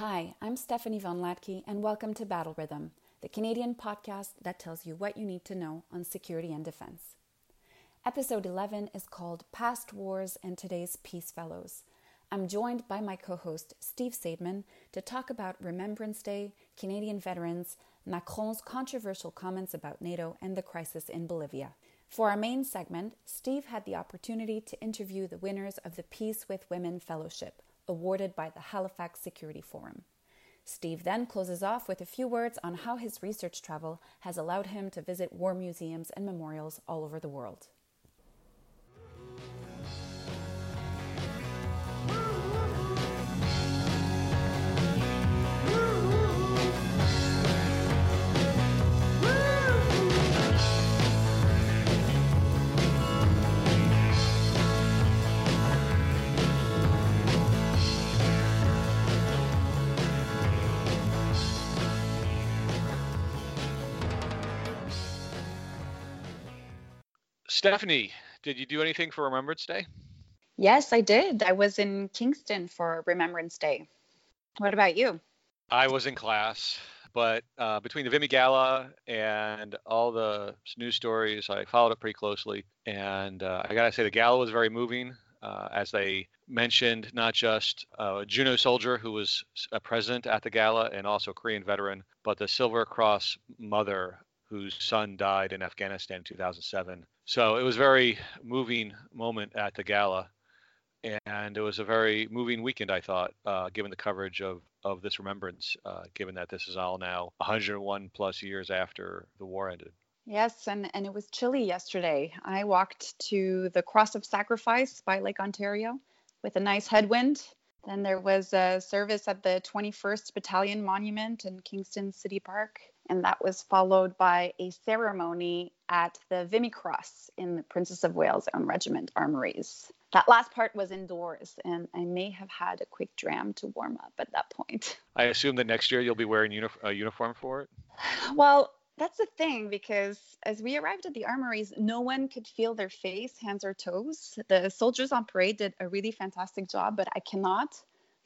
Hi, I'm Stephanie von Hlatky, and welcome to Battle Rhythm, the Canadian podcast that tells you what you need to know on security and defense. Episode 11 is called Past Wars and Today's Peace Fellows. I'm joined by my co host, Steve Saideman, to talk about Remembrance Day, Canadian veterans, Macron's controversial comments about NATO, and the crisis in Bolivia. For our main segment, Steve had the opportunity to interview the winners of the Peace with Women Fellowship awarded by the Halifax Security Forum. Steve then closes off with a few words on how his research travel has allowed him to visit war museums and memorials all over the world. Stephanie, did you do anything for Remembrance Day? Yes, I did. I was in Kingston for Remembrance Day. What about you? I was in class, but uh, between the Vimy Gala and all the news stories, I followed it pretty closely. And uh, I gotta say, the gala was very moving. Uh, as they mentioned, not just a Juno soldier who was a president at the gala and also a Korean veteran, but the Silver Cross mother whose son died in Afghanistan in 2007. So it was a very moving moment at the gala, and it was a very moving weekend, I thought, uh, given the coverage of of this remembrance, uh, given that this is all now 101 plus years after the war ended. Yes, and, and it was chilly yesterday. I walked to the Cross of Sacrifice by Lake Ontario with a nice headwind. Then there was a service at the 21st Battalion Monument in Kingston City Park and that was followed by a ceremony at the Vimy Cross in the Princess of Wales Own Regiment Armories. That last part was indoors, and I may have had a quick dram to warm up at that point. I assume that next year you'll be wearing uni- a uniform for it? Well, that's the thing because as we arrived at the armories, no one could feel their face, hands, or toes. The soldiers on parade did a really fantastic job, but I cannot,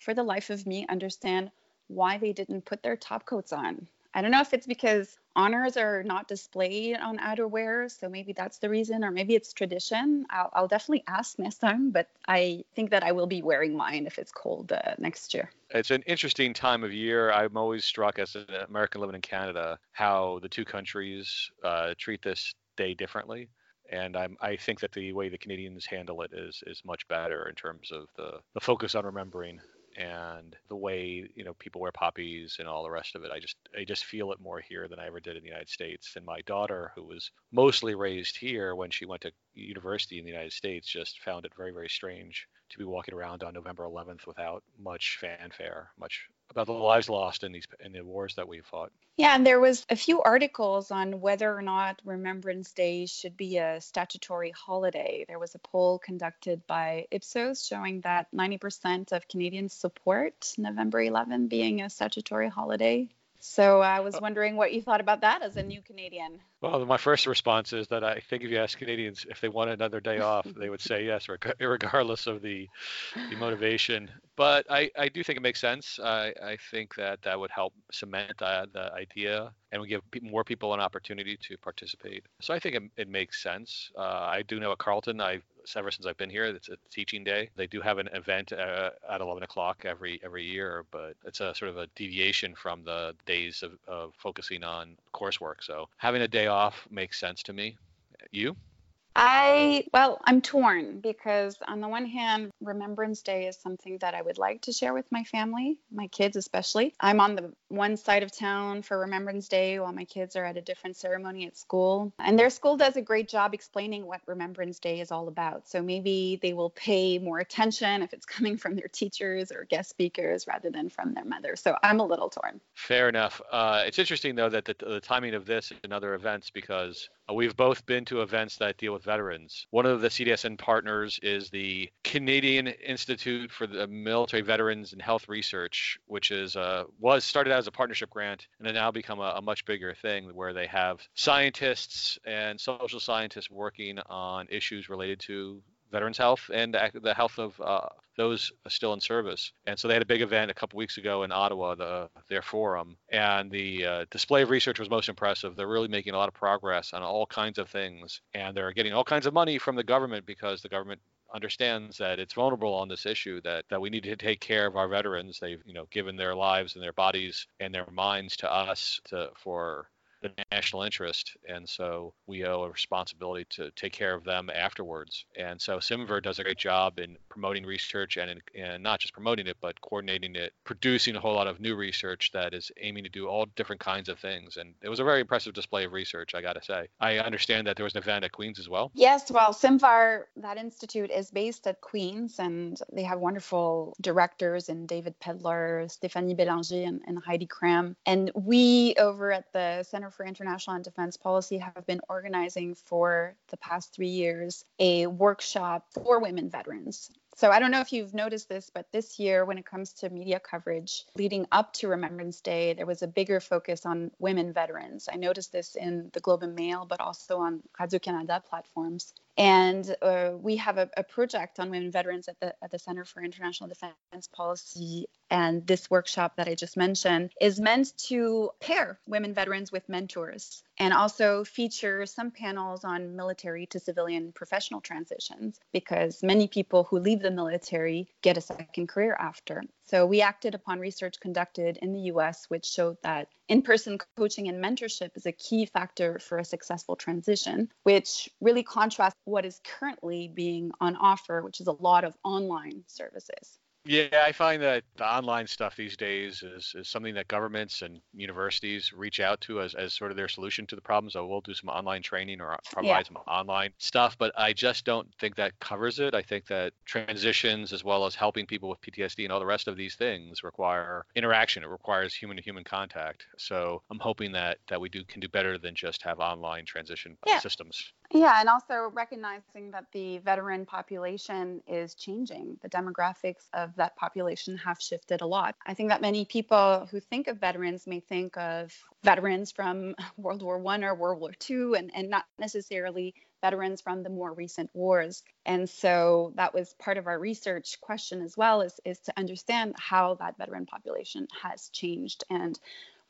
for the life of me, understand why they didn't put their top coats on. I don't know if it's because honors are not displayed on outerwear, so maybe that's the reason, or maybe it's tradition. I'll, I'll definitely ask next time, but I think that I will be wearing mine if it's cold uh, next year. It's an interesting time of year. I'm always struck as an American living in Canada how the two countries uh, treat this day differently and I'm, I think that the way the Canadians handle it is is much better in terms of the, the focus on remembering and the way you know people wear poppies and all the rest of it. I just I just feel it more here than I ever did in the United States. And my daughter, who was mostly raised here when she went to university in the United States, just found it very very strange to be walking around on November 11th without much fanfare, much about the lives lost in these in the wars that we fought. Yeah, and there was a few articles on whether or not Remembrance Day should be a statutory holiday. There was a poll conducted by Ipsos showing that 90% of Canadians support November 11 being a statutory holiday. So I was uh, wondering what you thought about that as a new Canadian. Well, my first response is that I think if you ask Canadians if they want another day off, they would say yes, regardless of the, the motivation. But I, I do think it makes sense. I, I think that that would help cement the, the idea and would give more people an opportunity to participate. So I think it, it makes sense. Uh, I do know at Carleton, I ever since I've been here. It's a teaching day. They do have an event uh, at 11 o'clock every every year, but it's a sort of a deviation from the days of, of focusing on coursework. So having a day off makes sense to me. You? I, well, I'm torn because on the one hand, Remembrance Day is something that I would like to share with my family, my kids especially. I'm on the one side of town for Remembrance Day while my kids are at a different ceremony at school. And their school does a great job explaining what Remembrance Day is all about. So maybe they will pay more attention if it's coming from their teachers or guest speakers rather than from their mother. So I'm a little torn. Fair enough. Uh, it's interesting, though, that the, the timing of this and other events because we've both been to events that deal with veterans. One of the CDSN partners is the Canadian Institute for the Military Veterans and Health Research, which is uh, was started as a partnership grant and has now become a, a much bigger thing where they have scientists and social scientists working on issues related to veterans health and the health of uh, those are still in service. And so they had a big event a couple weeks ago in Ottawa, the, their forum, and the uh, display of research was most impressive. They're really making a lot of progress on all kinds of things, and they're getting all kinds of money from the government because the government understands that it's vulnerable on this issue that that we need to take care of our veterans they've you know given their lives and their bodies and their minds to us to for the national interest, and so we owe a responsibility to take care of them afterwards. And so CIMVR does a great job in promoting research and, in, and not just promoting it, but coordinating it, producing a whole lot of new research that is aiming to do all different kinds of things. And it was a very impressive display of research, I got to say. I understand that there was an event at Queen's as well. Yes, well, CIMVR, that institute is based at Queen's, and they have wonderful directors in David Pedlar, Stéphanie Bélanger, and, and Heidi Cramm. And we over at the Center for International and Defense Policy have been organizing for the past three years a workshop for women veterans. So I don't know if you've noticed this, but this year, when it comes to media coverage leading up to Remembrance Day, there was a bigger focus on women veterans. I noticed this in the Globe and Mail, but also on Radio Canada platforms. And uh, we have a, a, project on women veterans at the, at the Center for International Defense Policy. And this workshop that I just mentioned is meant to pair women veterans with mentors and also feature some panels on military to civilian professional transitions because many people who leave the military get a second career after. So we acted upon research conducted in the US, which showed that in person coaching and mentorship is a key factor for a successful transition, which really contrasts what is currently being on offer, which is a lot of online services. Yeah, I find that the online stuff these days is, is something that governments and universities reach out to as, as sort of their solution to the problem. So we'll do some online training or provide yeah. some online stuff, but I just don't think that covers it. I think that transitions as well as helping people with PTSD and all the rest of these things require interaction. It requires human to human contact. So I'm hoping that that we do can do better than just have online transition yeah. systems. Yeah, and also recognizing that the veteran population is changing. The demographics of that population have shifted a lot. I think that many people who think of veterans may think of veterans from World War One or World War Two, and, and not necessarily veterans from the more recent wars. And so that was part of our research question as well is, is to understand how that veteran population has changed and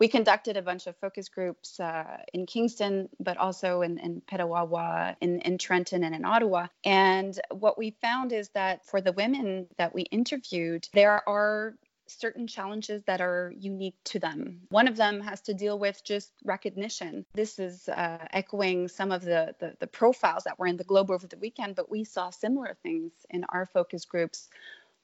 we conducted a bunch of focus groups uh, in Kingston, but also in, in Petawawa, in, in Trenton, and in Ottawa. And what we found is that for the women that we interviewed, there are certain challenges that are unique to them. One of them has to deal with just recognition. This is uh, echoing some of the, the, the profiles that were in the Globe over the weekend, but we saw similar things in our focus groups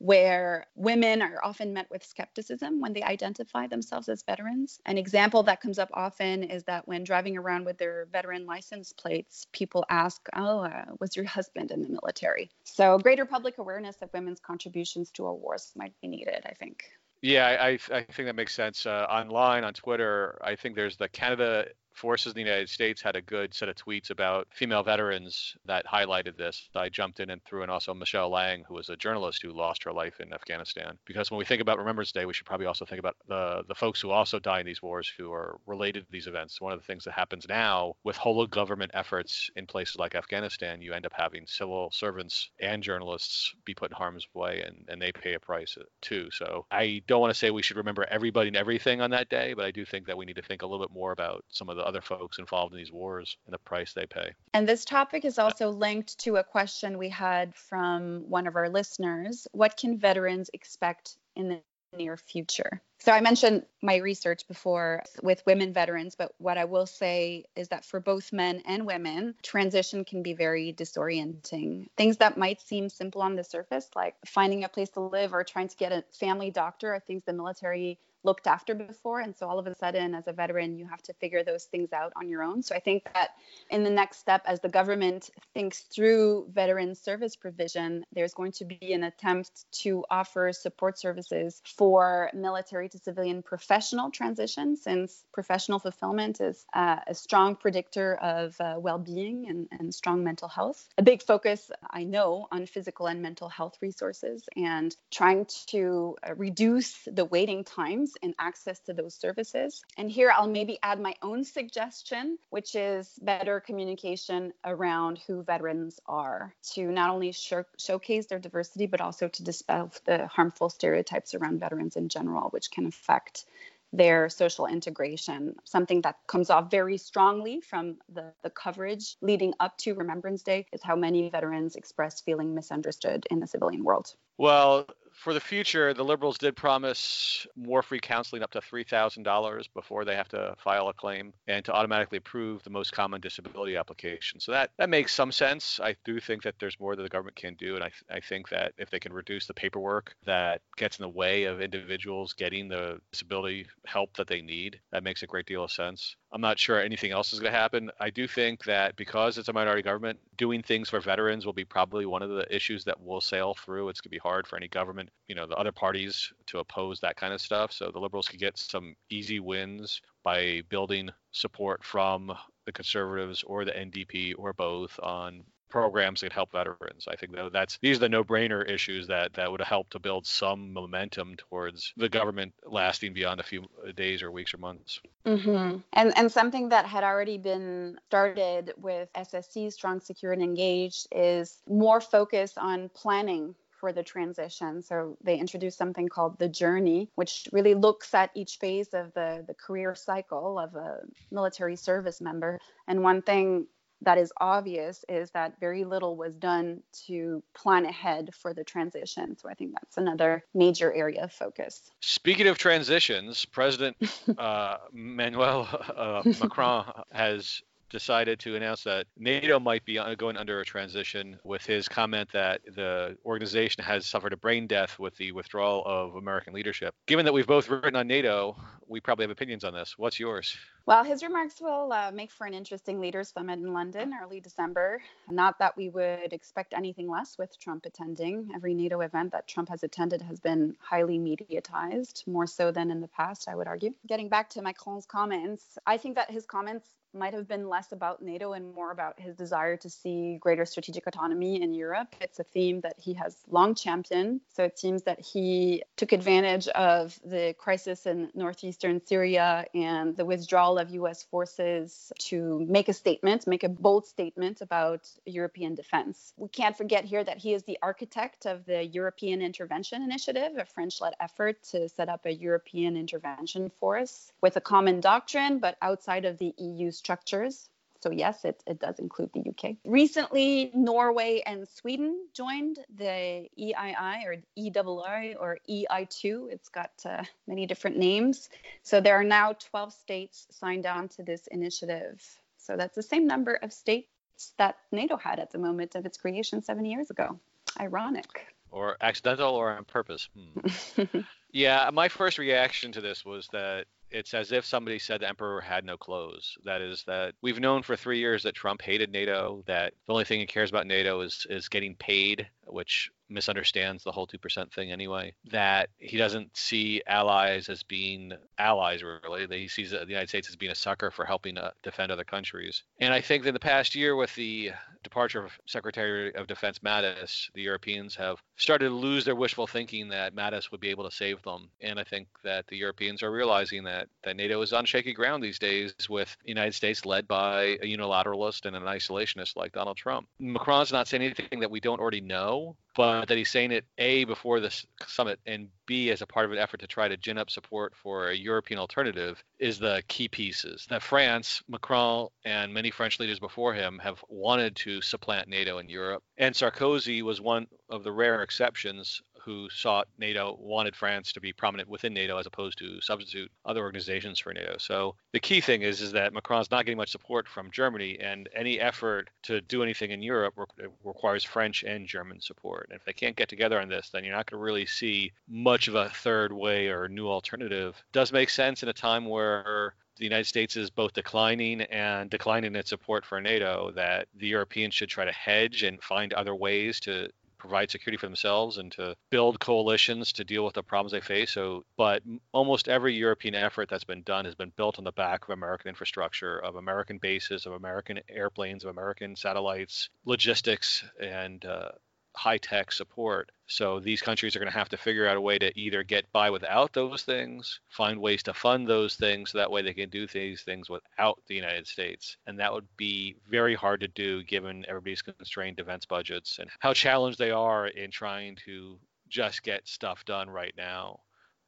where women are often met with skepticism when they identify themselves as veterans. An example that comes up often is that when driving around with their veteran license plates, people ask, Oh, uh, was your husband in the military? So, greater public awareness of women's contributions to our wars might be needed, I think. Yeah, I, I think that makes sense. Uh, online on Twitter, I think there's the Canada forces in the United States had a good set of tweets about female veterans that highlighted this. I jumped in and threw in also Michelle Lang, who was a journalist who lost her life in Afghanistan. Because when we think about Remembrance Day, we should probably also think about the the folks who also die in these wars who are related to these events. One of the things that happens now with whole government efforts in places like Afghanistan, you end up having civil servants and journalists be put in harm's way, and, and they pay a price uh, too. So I don't want to say we should remember everybody and everything on that day, but I do think that we need to think a little bit more about some of the other folks involved in these wars and the price they pay. And this topic is also linked to a question we had from one of our listeners What can veterans expect in the near future? So I mentioned my research before with women veterans, but what I will say is that for both men and women, transition can be very disorienting. Things that might seem simple on the surface, like finding a place to live or trying to get a family doctor, are things the military looked after before. And so all of a sudden, as a veteran, you have to figure those things out on your own. So I think that in the next step, as the government thinks through veteran service provision, there's going to be an attempt to offer support services for military to civilian professional transition, since professional fulfillment is uh, a strong predictor of uh, well being and, and strong mental health. A big focus, I know, on physical and mental health resources and trying to uh, reduce the waiting times and access to those services. And here I'll maybe add my own suggestion, which is better communication around who veterans are to not only show, showcase their diversity, but also to dispel the harmful stereotypes around veterans in general, which can affect their social integration, something that comes off very strongly from the, the coverage leading up to Remembrance Day is how many veterans express feeling misunderstood in the civilian world. Well, for the future, the Liberals did promise more free counseling up to $3,000 before they have to file a claim and to automatically approve the most common disability application. So that, that makes some sense. I do think that there's more that the government can do. And I, I think that if they can reduce the paperwork that gets in the way of individuals getting the disability help that they need, that makes a great deal of sense. I'm not sure anything else is going to happen. I do think that because it's a minority government, doing things for veterans will be probably one of the issues that will sail through. It's going to be hard for any government, you know, the other parties to oppose that kind of stuff. So the liberals could get some easy wins by building support from the conservatives or the NDP or both on programs that help veterans. I think that that's these are the no-brainer issues that that would help to build some momentum towards the government lasting beyond a few days or weeks or months. Mm-hmm. And and something that had already been started with SSE Strong, Secure, and Engaged is more focus on planning for the transition. So they introduced something called the journey, which really looks at each phase of the, the career cycle of a military service member. And one thing that is obvious is that very little was done to plan ahead for the transition. So I think that's another major area of focus. Speaking of transitions, President uh, Manuel uh, Macron has decided to announce that NATO might be going under a transition with his comment that the organization has suffered a brain death with the withdrawal of American leadership. Given that we've both written on NATO, we probably have opinions on this. What's yours? Well, his remarks will uh, make for an interesting leaders summit in London early December. Not that we would expect anything less with Trump attending. Every NATO event that Trump has attended has been highly mediatized, more so than in the past, I would argue. Getting back to Macron's comments, I think that his comments might have been less about NATO and more about his desire to see greater strategic autonomy in Europe. It's a theme that he has long championed. So it seems that he took advantage of the crisis in northeastern Syria and the withdrawal of US forces to make a statement, make a bold statement about European defense. We can't forget here that he is the architect of the European Intervention Initiative, a French led effort to set up a European intervention force with a common doctrine, but outside of the EU structures. So, yes, it, it does include the UK. Recently, Norway and Sweden joined the EII or EII or EI2. It's got uh, many different names. So, there are now 12 states signed on to this initiative. So, that's the same number of states that NATO had at the moment of its creation seven years ago. Ironic. Or accidental or on purpose. Hmm. yeah, my first reaction to this was that it's as if somebody said the emperor had no clothes. That is that we've known for three years that Trump hated NATO. That the only thing he cares about NATO is is getting paid, which misunderstands the whole 2% thing anyway that he doesn't see allies as being allies really. He sees the united states as being a sucker for helping uh, defend other countries. And i think that in the past year with the departure of secretary of defense mattis the europeans have started to lose their wishful thinking that mattis would be able to save them. And i think that the europeans are realizing that that nato is on shaky ground these days with the united states led by a unilateralist and an isolationist like donald trump. Macron's not saying anything that we don't already know but that he's saying it a before the summit and b as a part of an effort to try to gin up support for a European alternative is the key pieces. That France, Macron, and many French leaders before him have wanted to supplant NATO in Europe, and Sarkozy was one of the rare exceptions who sought NATO wanted France to be prominent within NATO as opposed to substitute other organizations for NATO. So the key thing is is that Macron's not getting much support from Germany, and any effort to do anything in Europe re- uh, requires French and German support. And if they can't get together on this, then you're not going to really see much of a third way or new alternative. It does make sense in a time where the United States is both declining and declining its support for NATO, that the Europeans should try to hedge and find other ways to provide security for themselves and to build coalitions to deal with the problems they face. So, but almost every European effort that's been done has been built on the back of American infrastructure, of American bases, of American airplanes, of American satellites, logistics, and uh, high tech support. So these countries are going to have to figure out a way to either get by without those things, find ways to fund those things so that way they can do these things without the United States. And that would be very hard to do given everybody's constrained defense budgets and how challenged they are in trying to just get stuff done right now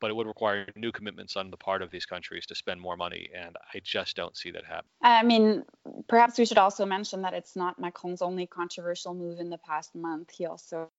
but it would require new commitments on the part of these countries to spend more money, and I just don't see that happen. I mean, perhaps we should also mention that it's not Macron's only controversial move in the past month. He also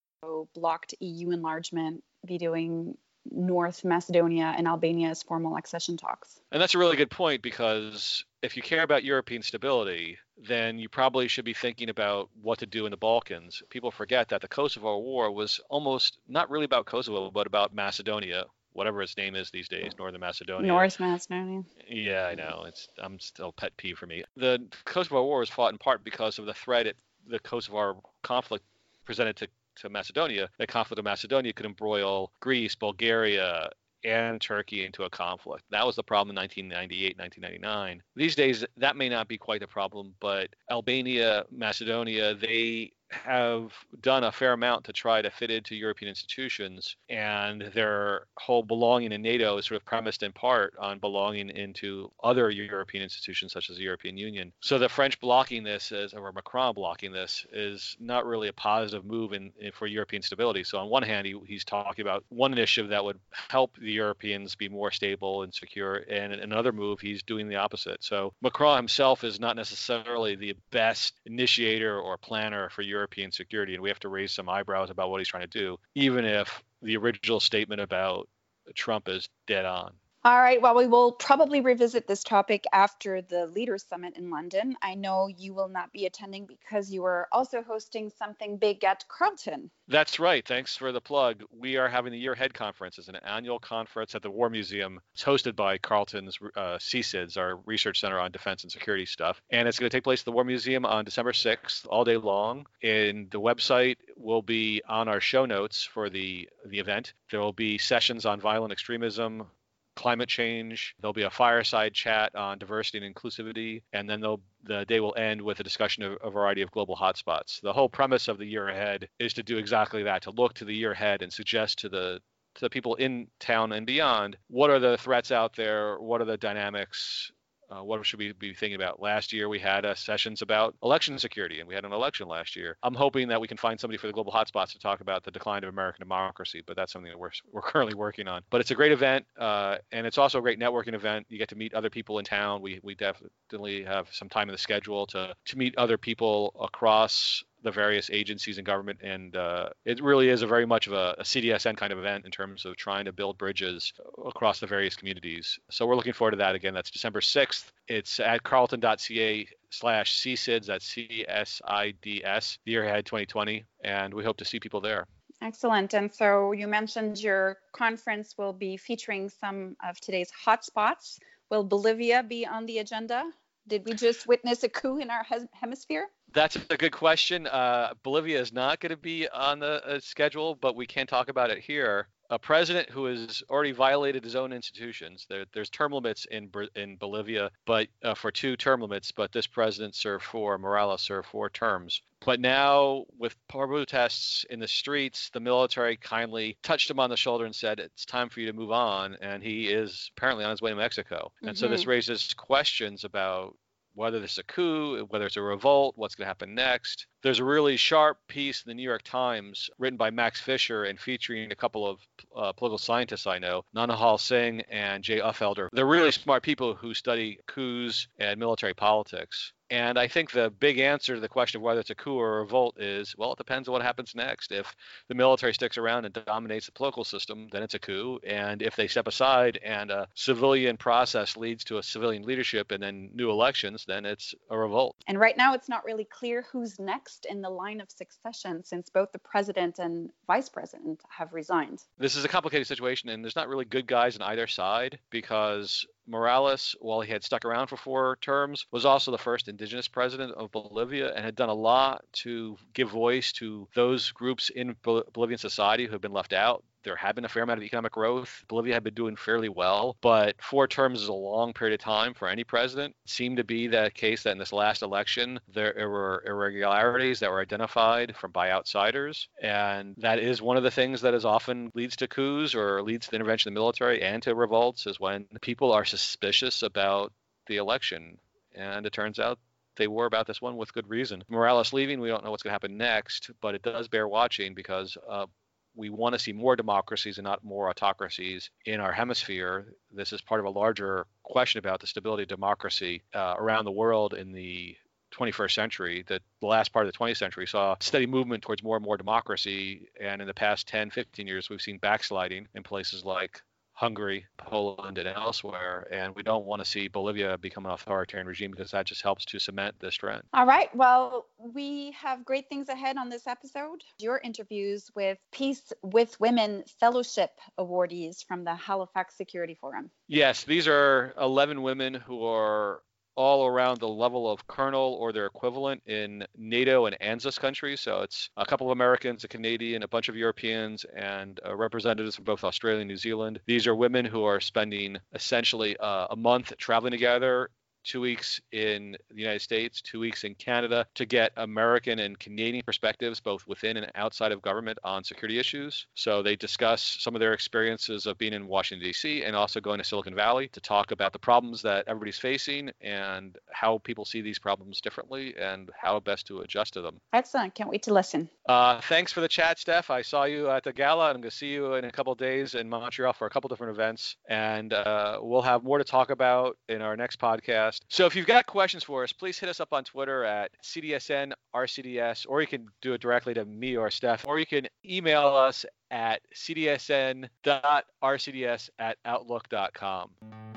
blocked EU enlargement, vetoing North Macedonia and Albania's formal accession talks. And that's a really good point because if you care about European stability, then you probably should be thinking about what to do in the Balkans. People forget that the Kosovo War was almost not really about Kosovo, but about Macedonia, whatever its name is these days, Northern Macedonia. North Macedonia. Yeah, I know. It's I'm still pet peeve for me. The Kosovo War was fought in part because of the threat it, the Kosovo conflict presented to to Macedonia. The conflict of Macedonia could embroil Greece, Bulgaria, and Turkey into a conflict. That was the problem in 1998, 1999. These days, that may not be quite the problem, but Albania, Macedonia, they have done a fair amount to try to fit into European institutions, and their whole belonging in NATO is sort of premised in part on belonging into other European institutions, such as the European Union. So the French blocking this, is, or Macron blocking this, is not really a positive move in, in for European stability. So on one hand, he, he's talking about one initiative that would help the Europeans be more stable and secure, and another move, he's doing the opposite. So Macron himself is not necessarily the best initiator or planner for Europe European security, and we have to raise some eyebrows about what he's trying to do, even if the original statement about Trump is dead on. All right. Well, we will probably revisit this topic after the Leaders Summit in London. I know you will not be attending because you are also hosting something big at Carleton. That's right. Thanks for the plug. We are having the Year Ahead Conference. It's an annual conference at the War Museum. It's hosted by Carleton's uh, CSIDS, our Research Center on Defense and Security stuff. And it's going to take place at the War Museum on December 6th, all day long. And the website will be on our show notes for the, the event. There will be sessions on violent extremism, climate change. There'll be a fireside chat on diversity and inclusivity, and then the day will end with a discussion of a variety of global hotspots. The whole premise of the year ahead is to do exactly that, to look to the year ahead and suggest to the to the people in town and beyond what are the threats out there, what are the dynamics uh, what should we be thinking about? Last year we had uh, sessions about election security, and we had an election last year. I'm hoping that we can find somebody for the global hotspots to talk about the decline of American democracy, but that's something that we're we're currently working on. But it's a great event, uh, and it's also a great networking event. You get to meet other people in town. We we definitely have some time in the schedule to to meet other people across the various agencies and government. And uh, it really is a very much of a, a, CDSN kind of event in terms of trying to build bridges across the various communities. So we're looking forward to that again. That's December 6th. It's at carleton.ca slash CSIDS, that's C-S-I-D-S, the year ahead 2020. And we hope to see people there. Excellent. And so you mentioned your conference will be featuring some of today's hotspots. Will Bolivia be on the agenda? Did we just witness a coup in our hemisphere? That's a good question. Uh, Bolivia is not going to be on the uh, schedule, but we can talk about it here. A president who has already violated his own institutions. There, there's term limits in in Bolivia, but uh, for two term limits. But this president served four. Morales served four terms. But now, with protests in the streets, the military kindly touched him on the shoulder and said, "It's time for you to move on." And he is apparently on his way to Mexico. And mm-hmm. so this mm-hmm. raises questions about whether this is a coup, whether it's a revolt, what's going to happen next. There's a really sharp piece in the New York Times written by Max Fisher and featuring a couple of uh, political scientists I know, Naunihal Singh and Jay Ulfelder. They're really smart people who study coups and military politics. And I think the big answer to the question of whether it's a coup or a revolt is well, it depends on what happens next. If the military sticks around and dominates the political system, then it's a coup. And if they step aside and a civilian process leads to a civilian leadership and then new elections, then it's a revolt. And right now, it's not really clear who's next in the line of succession since both the president and vice president have resigned. This is a complicated situation, and there's not really good guys on either side because Morales, while he had stuck around for four terms, was also the first indigenous president of Bolivia and had done a lot to give voice to those groups in Bolivian society who have been left out there had been a fair amount of economic growth. Bolivia had been doing fairly well, but four terms is a long period of time for any president. It seemed to be the case that in this last election, there were irregularities that were identified from by outsiders. And that is one of the things that is often leads to coups or leads to the intervention of the military and to revolts is when people are suspicious about the election. And it turns out they were about this one with good reason. Morales leaving, we don't know what's going to happen next, but it does bear watching because uh, we want to see more democracies and not more autocracies in our hemisphere. This is part of a larger question about the stability of democracy uh, around the world in the 21st century that the last part of the 20th century saw steady movement towards more and more democracy and in the past 10 15 years we've seen backsliding in places like Hungary, Poland, and elsewhere. And we don't want to see Bolivia become an authoritarian regime because that just helps to cement this trend. All right. Well, we have great things ahead on this episode. Your interviews with Peace with Women Fellowship awardees from the Halifax Security Forum. Yes, these are 11 women who are all around the level of colonel or their equivalent in NATO and ANZUS countries. So it's a couple of Americans, a Canadian, a bunch of Europeans, and uh, representatives from both Australia and New Zealand. These are women who are spending essentially uh, a month traveling together two weeks in the United States, two weeks in Canada to get American and Canadian perspectives, both within and outside of government, on security issues. So they discuss some of their experiences of being in Washington, D.C., and also going to Silicon Valley to talk about the problems that everybody's facing and how people see these problems differently and how best to adjust to them. Excellent. Can't wait to listen. Uh, thanks for the chat, Steph. I saw you at the gala. I'm going to see you in a couple days in Montreal for a couple different events. And uh, we'll have more to talk about in our next podcast So if you've got questions for us, please hit us up on Twitter at CDSN RCDS, or you can do it directly to me or Steph, or you can email us at cdsn.rcds at outlook.com.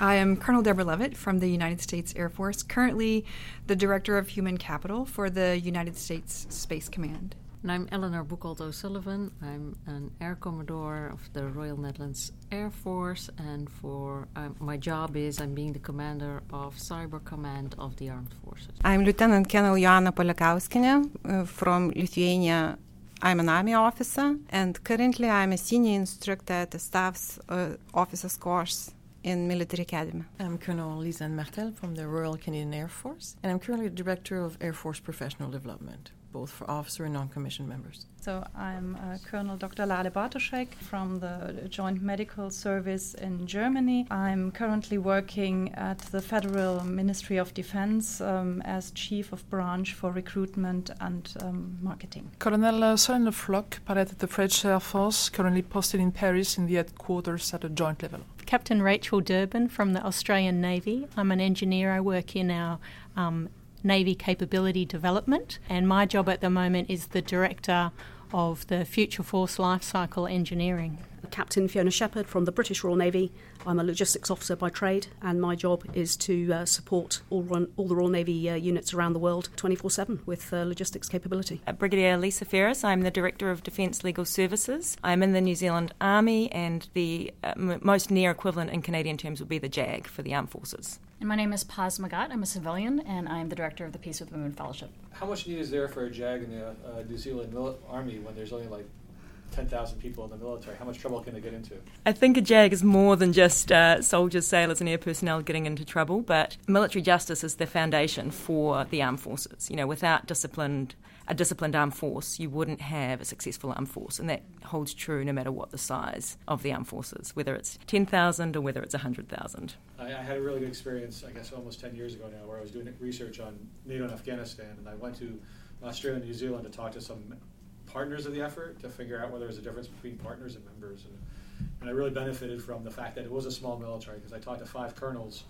I am Colonel Debra Lovette from the United States Air Force, currently the Director of Human Capital for the United States Space Command. And I'm Elanor Boekholt-O'Sullivan. I'm an Air Commodore of the Royal Netherlands Air Force, and for um, my job is I'm being the commander of Cyber Command of the Armed Forces. I'm Lieutenant Colonel Joana Polekauskiene uh, from Lithuania I'm an Army officer, and currently I'm a senior instructor at the Staff's uh, Officers Course in Military Academy. I'm Colonel Lysane Martel from the Royal Canadian Air Force, and I'm currently the Director of Air Force Professional Development, both for officer and non commissioned members. So I'm uh, Colonel Dr. Lale Baroschek from the Joint Medical Service in Germany. I'm currently working at the Federal Ministry of Defense um, as Chief of Branch for Recruitment and um, Marketing. Colonel uh, Solene Floch, pilot at the French Air Force, currently posted in Paris in the headquarters at a joint level. Captain Rachel Durbin from the Australian Navy. I'm an engineer. I work in our um, Navy capability development, and my job at the moment is the director of the Future Force Lifecycle Engineering. Captain Fiona Shepherd from the British Royal Navy. I'm a logistics officer by trade, and my job is to uh, support all, run, all the Royal Navy uh, units around the world 24 7 with uh, logistics capability. Uh, Brigadier Lisa Ferris, I'm the Director of Defence Legal Services. I'm in the New Zealand Army, and the uh, m- most near equivalent in Canadian terms would be the JAG for the Armed Forces. And my name is Paz Magat. I'm a civilian, and I'm the Director of the Peace with Women Fellowship. How much need is there for a JAG in the uh, New Zealand Army when there's only like 10,000 people in the military? How much trouble can they get into? I think a JAG is more than just uh, soldiers, sailors, and air personnel getting into trouble, but military justice is the foundation for the armed forces. You know, without disciplined a disciplined armed force, you wouldn't have a successful armed force, and that holds true no matter what the size of the armed forces, whether it's 10,000 or whether it's 100,000. I, I had a really good experience, I guess, almost 10 years ago now, where I was doing research on NATO and Afghanistan, and I went to Australia and New Zealand to talk to some partners of the effort to figure out whether there's a difference between partners and members. And, and I really benefited from the fact that it was a small military because I talked to five colonels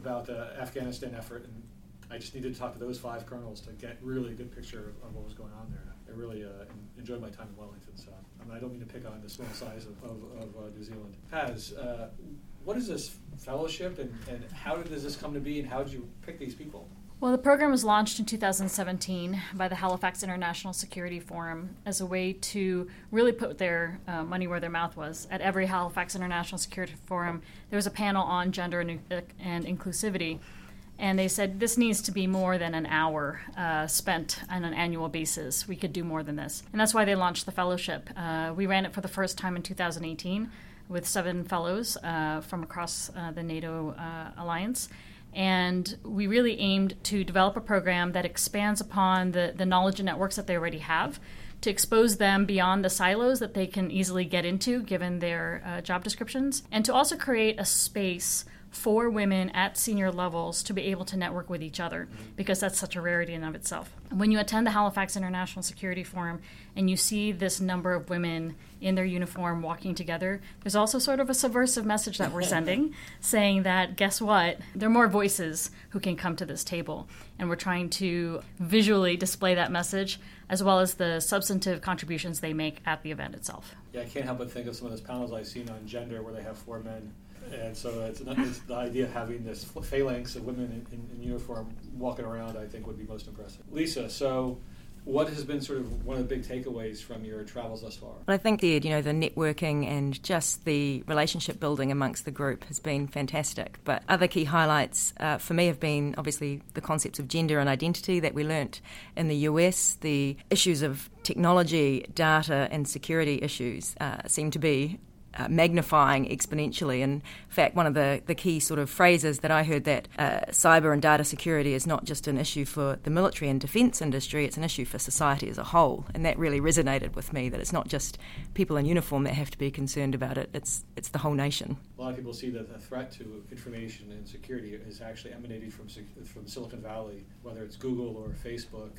about the Afghanistan effort, and I just needed to talk to those five colonels to get really a good picture of, of what was going on there. I really uh, enjoyed my time in Wellington. So I, mean, I don't mean to pick on the small size of, of, of uh, New Zealand. Has uh, what is this fellowship and, and how does this come to be and how did you pick these people? Well, the program was launched in 2017 by the Halifax International Security Forum as a way to really put their uh, money where their mouth was. At every Halifax International Security Forum, there was a panel on gender and, uh, and inclusivity. And they said this needs to be more than an hour uh, spent on an annual basis. We could do more than this. And that's why they launched the fellowship. Uh, we ran it for the first time in 2018 with seven fellows uh, from across uh, the NATO alliance and we really aimed to develop a program that expands upon the, the knowledge and networks that they already have to expose them beyond the silos that they can easily get into given their uh, job descriptions, and to also create a space for women at senior levels to be able to network with each other because that's such a rarity in of itself. When you attend the Halifax International Security Forum and you see this number of women in their uniform walking together, there's also sort of a subversive message that we're sending saying that guess what? There are more voices who can come to this table. And we're trying to visually display that message as well as the substantive contributions they make at the event itself. Yeah, I can't help but think of some of those panels I've seen on gender where they have four men and so it's, it's, the idea of having this phalanx of women in, in, in, uniform walking around, I think, would be most impressive. Lisa, so what has been sort of one of the big takeaways from your travels thus far? Well, I think the you know the networking and just the relationship building amongst the group has been fantastic. But other key highlights uh, for me have been obviously the concepts of gender and identity that we learnt in the US. The issues of technology, data, and security issues uh, seem to be uh, magnifying exponentially. In fact, one of the, the key sort of phrases that I heard that uh, cyber and data security is not just an issue for the military and defence industry, it's an issue for society as a whole. And that really resonated with me that it's not just people in uniform that have to be concerned about it, it's, it's the whole nation. A lot of people see that the threat to information and security is actually emanating from, from Silicon Valley, whether it's Google or Facebook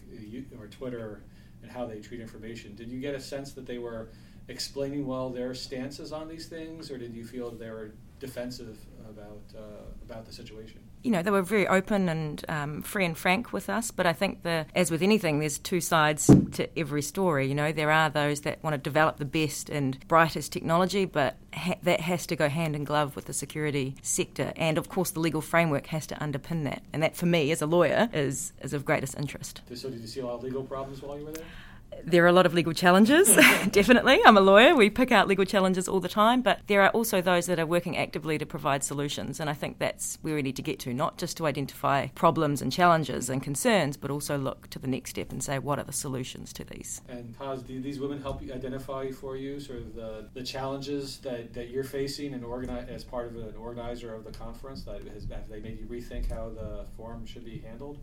or Twitter and how they treat information. Did you get a sense that they were explaining well their stances on these things, or did you feel they were defensive about uh, about the situation? You know, they were very open and um, free and frank with us. But I think the, as with anything, there's two sides to every story. You know, there are those that want to develop the best and brightest technology, but ha- that has to go hand in glove with the security sector, and of course, the legal framework has to underpin that. And that, for me, as a lawyer, is is of greatest interest. So, did you see a lot of legal problems while you were there? There are a lot of legal challenges, definitely. I'm a lawyer. We pick out legal challenges all the time, but there are also those that are working actively to provide solutions. And I think that's where we need to get to, not just to identify problems and challenges and concerns, but also look to the next step and say, what are the solutions to these? And Paz, do these women help you identify for you sort of the, the challenges that, that you're facing and organize, as part of an organizer of the conference? That has, have they made you rethink how the forum should be handled?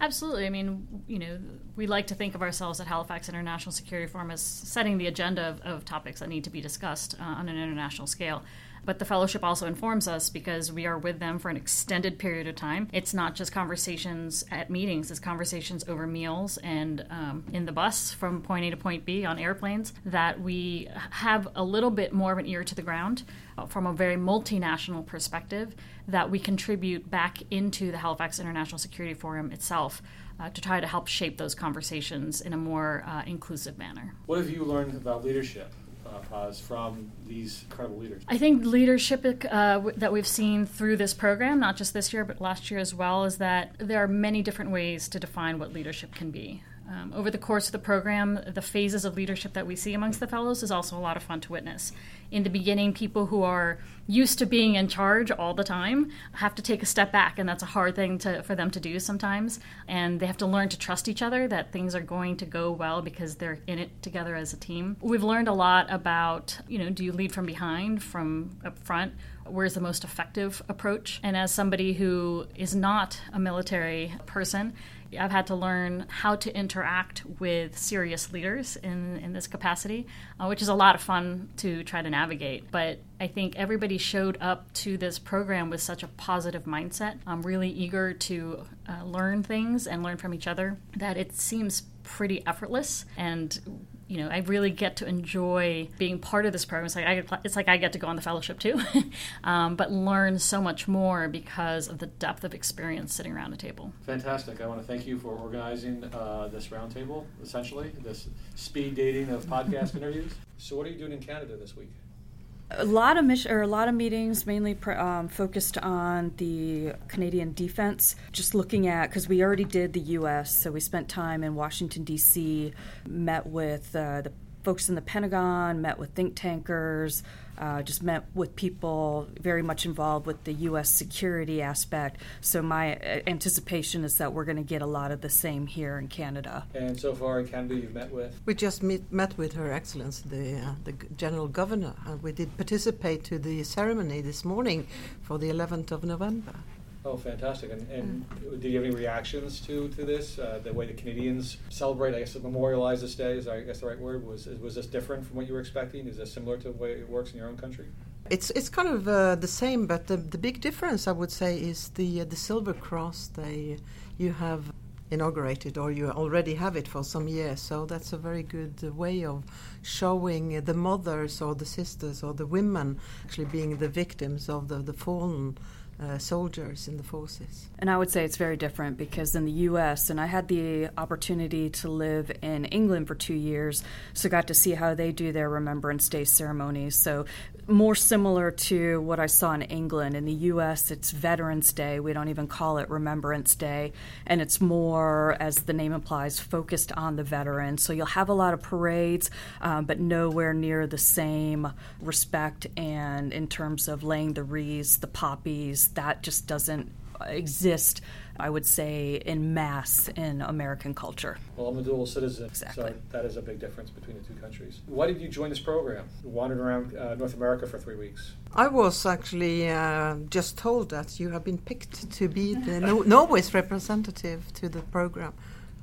Absolutely. I mean, you know, we like to think of ourselves at Halifax International Security Forum as setting the agenda of, of topics that need to be discussed uh, on an international scale. But the fellowship also informs us because we are with them for an extended period of time. It's not just conversations at meetings, it's conversations over meals and um, in the bus from point A to point B on airplanes that we have a little bit more of an ear to the ground uh, from a very multinational perspective that we contribute back into the Halifax International Security Forum itself. Uh, to try to help shape those conversations in a more uh, inclusive manner. What have you learned about leadership? Uh, Paz from these incredible leaders? I think leadership uh, that we've seen through this program, not just this year but last year as well, is that there are many different ways to define what leadership can be. Um, over the course of the program, the phases of leadership that we see amongst the fellows is also a lot of fun to witness. In the beginning, people who are used to being in charge all the time have to take a step back, and that's a hard thing to, for them to do sometimes. And they have to learn to trust each other, that things are going to go well because they're in it together as a team. We've learned a lot about, you know, do you lead from behind, from up front? Where's the most effective approach? And as somebody who is not a military person, I've had to learn how to interact with serious leaders in, in this capacity, uh, which is a lot of fun to try to navigate. But I think everybody showed up to this program with such a positive mindset. I'm really eager to uh, learn things and learn from each other that it seems pretty effortless and you know, I really get to enjoy being part of this program. It's like I, it's like I get to go on the fellowship too, um, but learn so much more because of the depth of experience sitting around a table. Fantastic! I want to thank you for organizing uh, this roundtable, essentially this speed dating of podcast interviews. So, what are you doing in Canada this week? A lot of mission or a lot of meetings mainly um, focused on the Canadian defense just looking at because we already did the US so we spent time in Washington DC met with uh, the folks in the Pentagon met with think tankers uh, just met with people very much involved with the U.S. security aspect. So my uh, anticipation is that we're going to get a lot of the same here in Canada. And so far in Canada, you've met with? We just meet, met with Her Excellency, the, uh, the General Governor. Uh, we did participate to the ceremony this morning for the 11th of November. Oh, fantastic! And, and mm. did you have any reactions to to this? Uh, the way the Canadians celebrate, I guess, memorialize this day is, I guess, the right word. Was was this different from what you were expecting? Is this similar to the way it works in your own country? It's it's kind of uh, the same, but the the big difference, I would say, is the uh, the silver cross they you have inaugurated or you already have it for some years. So that's a very good way of showing the mothers or the sisters or the women actually being the victims of the, the fallen uh, soldiers in the forces. And I would say it's very different because in the U.S., and I had the opportunity to live in England for two years, so got to see how they do their Remembrance Day ceremonies. So more similar to what I saw in England. In the U.S., it's Veterans Day. We don't even call it Remembrance Day, and it's more, as the name implies, focused on the veterans. So you'll have a lot of parades, um, but nowhere near the same respect and in terms of laying the wreaths, the poppies. That just doesn't exist, I would say, in mass in American culture. Well, I'm a dual citizen, exactly. so that is a big difference between the two countries. Why did you join this program? You wandered around uh, North America for three weeks. I was actually uh, just told that you have been picked to be the no- Norway's representative to the program.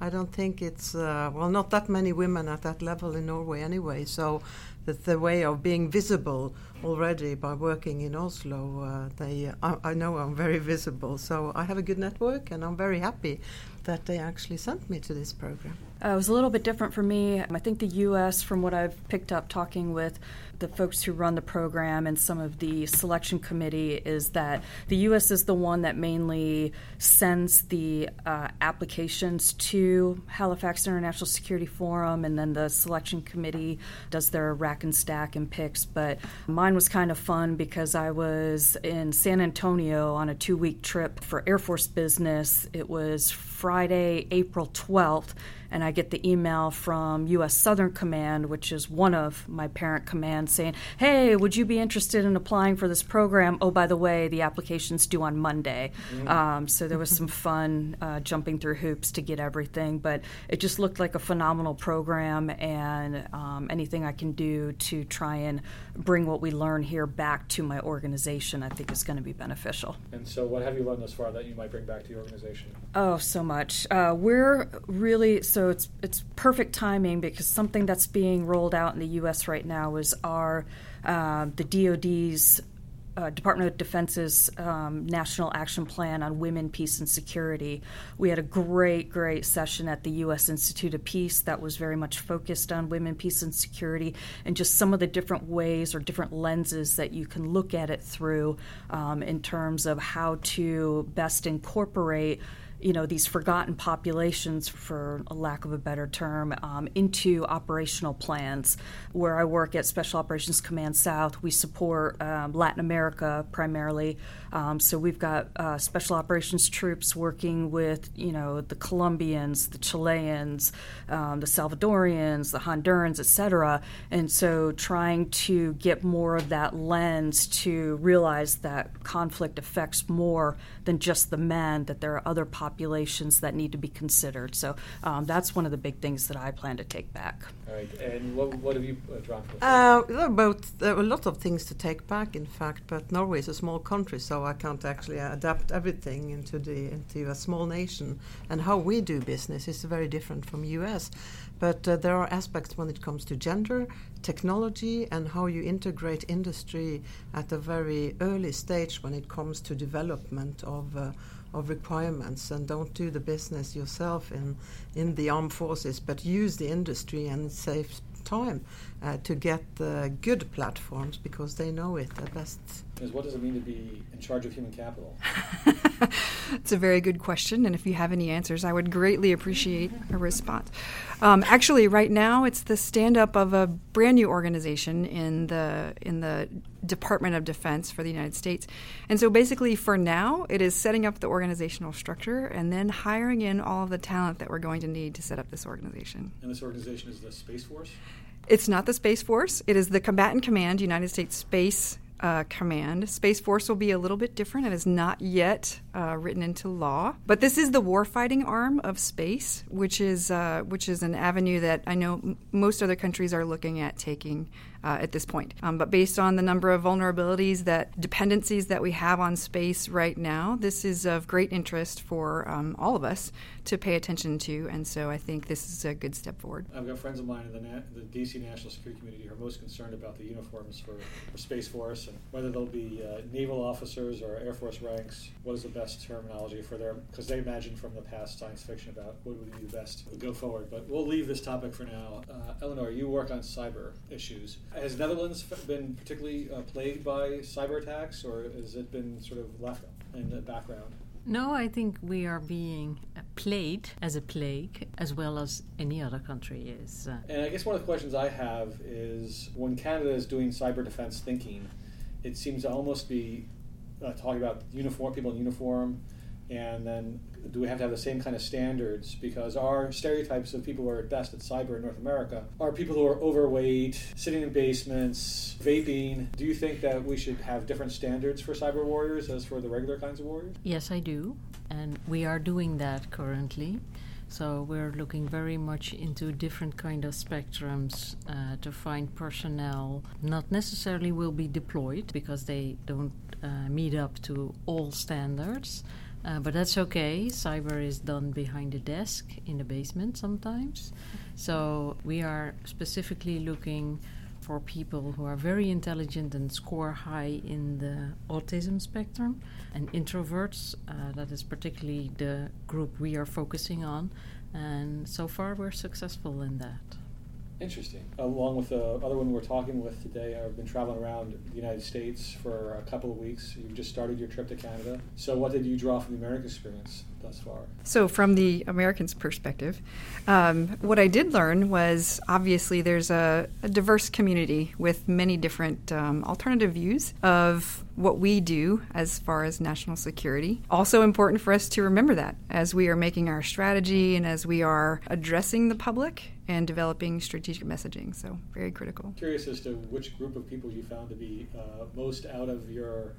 I don't think it's uh, well, not that many women at that level in Norway anyway. So that the way of being visible already by working in Oslo, uh, they I, I, know I'm very visible. So I have a good network, and I'm very happy that they actually sent me to this program. Uh, it was a little bit different for me. I think the U.S., from what I've picked up talking with the folks who run the program and some of the selection committee is that the U.S. is the one that mainly sends the uh, applications to Halifax International Security Forum, and then the selection committee does their rack and stack and picks. But mine was kind of fun because I was in San Antonio on a two week trip for Air Force business. It was Friday, April 12th and I get the email from U.S. Southern Command, which is one of my parent commands, saying, "Hey, would you be interested in applying for this program? Oh, by the way, the application's due on Monday." Mm-hmm. Um, so there was some fun uh, jumping through hoops to get everything, but it just looked like a phenomenal program, and um, anything I can do to try and bring what we learn here back to my organization, I think is going to be beneficial. And so, what have you learned thus far that you might bring back to your organization? Oh, so much. Uh, we're really so so it's it's perfect timing because something that's being rolled out in the U.S. right now is our uh, the DoD's uh, Department of Defense's um, National Action Plan on Women, Peace, and Security. We had a great, great session at the U.S. Institute of Peace that was very much focused on women, peace, and security, and just some of the different ways or different lenses that you can look at it through um, in terms of how to best incorporate you know these forgotten populations, for a lack of a better term, um, into operational plans. Where I work at Special Operations Command South, we support um, Latin America primarily. Um, so we've got uh, special operations troops working with you know the Colombians, the Chileans, um, the Salvadorians, the Hondurans, etc. And so trying to get more of that lens to realize that conflict affects more than just the men; that there are other populations populations that need to be considered. So um, that's one of the big things that I plan to take back. All right, and what, what have you uh, drawn from uh, there are both there are a lot of things to take back, in fact, but Norway is a small country, so I can't actually adapt everything into the into a small nation. And how we do business is very different from U.S. But uh, there are aspects when it comes to gender, technology, and how you integrate industry at a very early stage when it comes to development of. Uh, of requirements and don't do the business yourself in, in the armed forces, but use the industry and save time uh, to get the good platforms because they know it the best. Because what does it mean to be in charge of human capital? It's a very good question, and if you have any answers, I would greatly appreciate a response. Um, actually, right now, it's the stand up of a brand new organization in the in the Department of Defense for the United States. And so, basically, for now, it is setting up the organizational structure and then hiring in all of the talent that we're going to need to set up this organization. And this organization is the Space Force. It's not the Space Force. It is the Combatant Command, United States Space uh, Command. Space Force will be a little bit different. It is not yet uh, written into law, but this is the warfighting arm of space, which is uh, which is an avenue that I know m- most other countries are looking at taking uh, at this point. Um, but based on the number of vulnerabilities that dependencies that we have on space right now, this is of great interest for um, all of us to pay attention to. And so I think this is a good step forward. I've got friends of mine in the, Na- the DC national security community who are most concerned about the uniforms for, for Space Force and whether they'll be uh, naval officers or Air Force ranks. What is the best terminology for their? Because they imagine from the past science fiction about what would be the best to go forward. But we'll leave this topic for now. Uh, Elanor, you work on cyber issues. Has Netherlands been particularly uh, plagued by cyber attacks, or has it been sort of left in the background? No, I think we are being uh, played as a plague as well as any other country is. Uh, And I guess one of the questions I have is when Canada is doing cyber defense thinking, it seems to almost be uh, talking about uniform people in uniform, and then do we have to have the same kind of standards? Because our stereotypes of people who are at best at cyber in North America are people who are overweight, sitting in basements, vaping. Do you think that we should have different standards for cyber warriors as for the regular kinds of warriors? yes, I do, and we are doing that currently. So we're looking very much into different kind of spectrums uh, to find personnel not necessarily will be deployed because they don't uh, meet up to all standards. Uh, but that's okay. Cyber is done behind the desk in the basement sometimes. So we are specifically looking for people who are very intelligent and score high in the autism spectrum and introverts. Uh, that is particularly the group we are focusing on. And so far, we're successful in that. Interesting. Along with the other one we're talking with today, I've been traveling around the United States for a couple of weeks. You've just started your trip to Canada. So, what did you draw from the American experience thus far? So, from the Americans' perspective, um, what I did learn was obviously there's a, a diverse community with many different um, alternative views of what we do as far as national security. Also, important for us to remember that as we are making our strategy and as we are addressing the public and developing strategic messaging. So, very critical. Curious as to which group of people you found to be uh, most out of your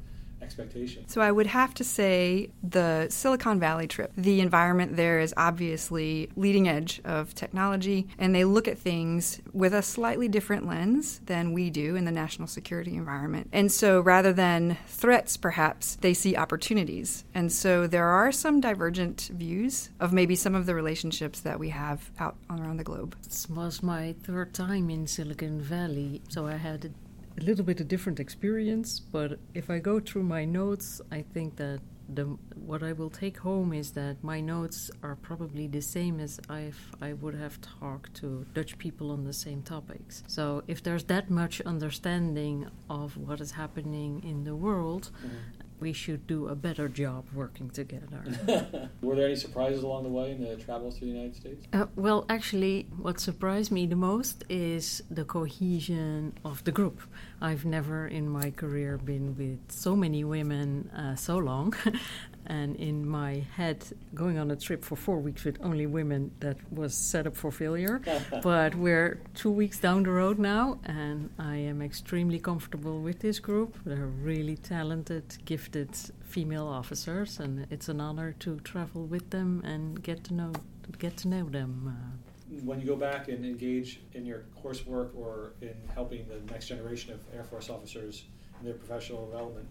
expectations. So I would have to say the Silicon Valley trip. The environment there is obviously leading edge of technology, and they look at things with a slightly different lens than we do in the national security environment. And so rather than threats, perhaps, they see opportunities. And so there are some divergent views of maybe some of the relationships that we have out around the globe. This was my third time in Silicon Valley, so I had a little bit a different experience, but if I go through my notes, I think that the what I will take home is that my notes are probably the same as if I would have talked to Dutch people on the same topics. So if there's that much understanding of what is happening in the world, mm-hmm. We should do a better job working together. Were there any surprises along the way in the travels to the United States? Uh, well, actually, what surprised me the most is the cohesion of the group. I've never in my career been with so many women uh, so long. and in my head, going on a trip for four weeks with only women, that was set up for failure. but we're two weeks down the road now, and I am extremely comfortable with this group. They're really talented, gifted female officers, and it's an honor to travel with them and get to know get to know them. Uh, when you go back and engage in your coursework or in helping the next generation of Air Force officers in their professional development,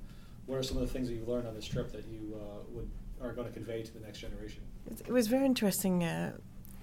what are some of the things that you've learned on this trip that you uh, would are going to convey to the next generation? It was very interesting uh,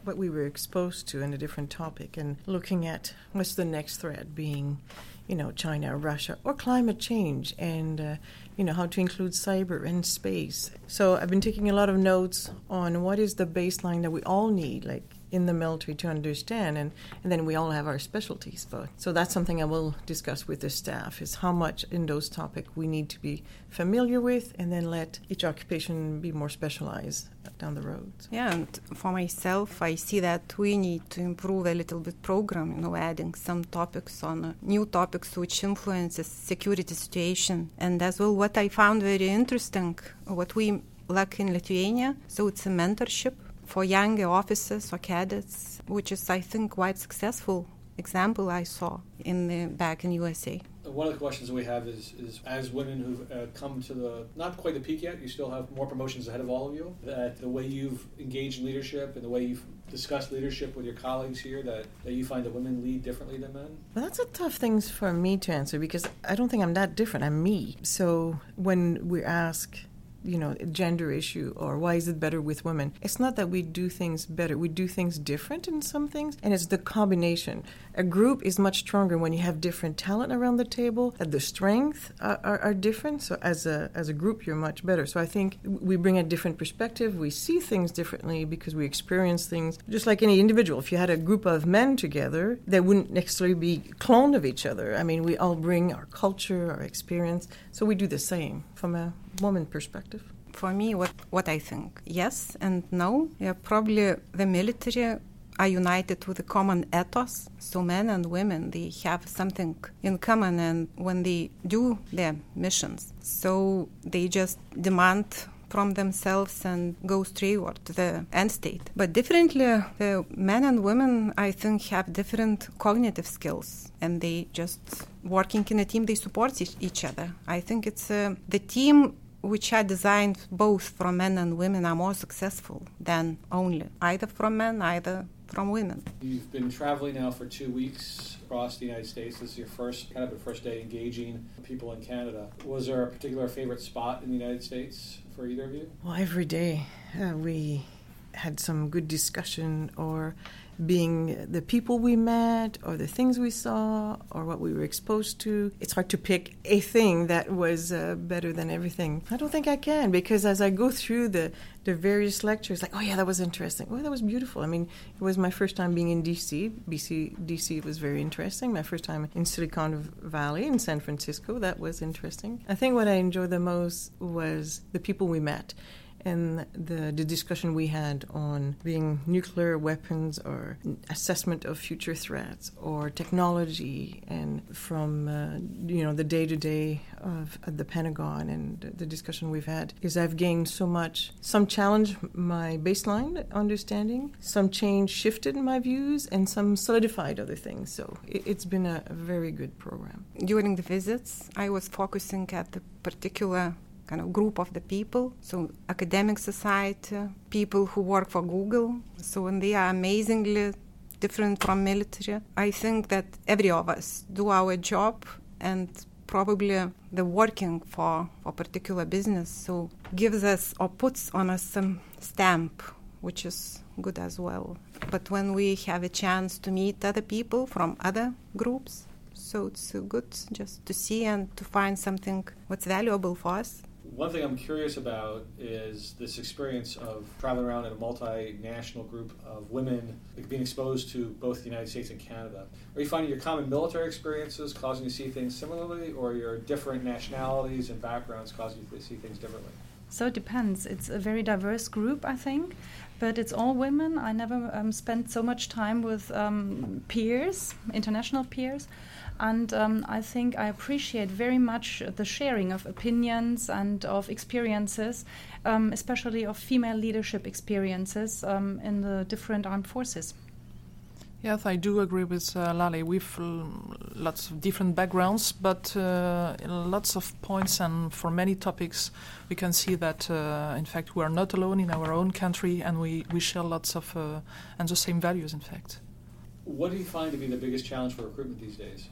what we were exposed to in a different topic and looking at what's the next threat being, you know, China, Russia, or climate change, and uh, you know how to include cyber and space. So I've been taking a lot of notes on what is the baseline that we all need, like in the military to understand, and, and then we all have our specialties. But so that's something I will discuss with the staff: is how much in those topics we need to be familiar with, and then let each occupation be more specialized down the road. Yeah, and for myself, I see that we need to improve a little bit program, you know, adding some topics on uh, new topics which influences security situation, and as well what I found very interesting, what we lack in Lithuania. So it's a mentorship for younger officers or cadets, which is, I think, quite successful example I saw in the, back in USA. One of the questions we have is, is as women who've uh, come to the, not quite the peak yet, you still have more promotions ahead of all of you, that the way you've engaged in leadership and the way you've discussed leadership with your colleagues here, that, that you find that women lead differently than men? Well, that's a tough thing for me to answer because I don't think I'm that different. I'm me. So when we ask, you know, gender issue or why is it better with women? It's not that we do things better. We do things different in some things, and it's the combination. A group is much stronger when you have different talent around the table. The strength are, are, are, different. So as a as a group, you're much better. So I think we bring a different perspective. We see things differently because we experience things just like any individual. If you had a group of men together, they wouldn't necessarily be clone of each other. I mean, we all bring our culture, our experience. So we do the same from a woman perspective? For me, what, what I think, yes and no. Yeah, probably the military are united with a common ethos. So men and women, they have something in common, and when they do their missions, so they just demand from themselves and go straight to the end state. But differently, the men and women, I think, have different cognitive skills, and they just working in a team, they support each other. I think it's uh, the team which are designed both for men and women are more successful than only either from men, either from women. You've been traveling now for two weeks across the United States. This is your first kind of a first day engaging people in Canada. Was there a particular favorite spot in the United States for either of you? Well, every day uh, we had some good discussion or being the people we met or the things we saw or what we were exposed to. It's hard to pick a thing that was uh, better than everything. I don't think I can because as I go through the, the various lectures, like, oh yeah, that was interesting. Oh, that was beautiful. I mean, it was my first time being in DC. BC, DC was very interesting. My first time in Silicon Valley in San Francisco, that was interesting. I think what I enjoyed the most was the people we met and the, the discussion we had on being nuclear weapons or assessment of future threats or technology and from uh, you know the day to day of the Pentagon and the discussion we've had is I've gained so much. Some challenge my baseline understanding some change shifted my views and some solidified other things. So it, has been a, a very good program. During the visits I was focusing at the particular kind of group of the people. So academic society, people who work for Google. So when they are amazingly different from military, I think that every of us do our job and probably the working for a particular business so gives us or puts on us some stamp which is good as well but when we have a chance to meet other people from other groups so it's good just to see and to find something what's valuable for us one thing I'm curious about is this experience of traveling around in a multinational group of women being exposed to both the United States and Canada. Are you finding your common military experiences causing you to see things similarly, or your different nationalities and backgrounds causing you to see things differently? So it depends. It's a very diverse group, I think, but it's all women. I never um, spent so much time with um, peers, international peers. And um, I think I appreciate very much the sharing of opinions and of experiences, um, especially of female leadership experiences um, in the different armed forces. Yes, I do agree with uh, Lale. We've lots of different backgrounds, but uh, in lots of points and for many topics, we can see that, uh, in fact, we are not alone in our own country and we, we share lots of uh, and the same values, in fact. What do you find to be the biggest challenge for recruitment these days?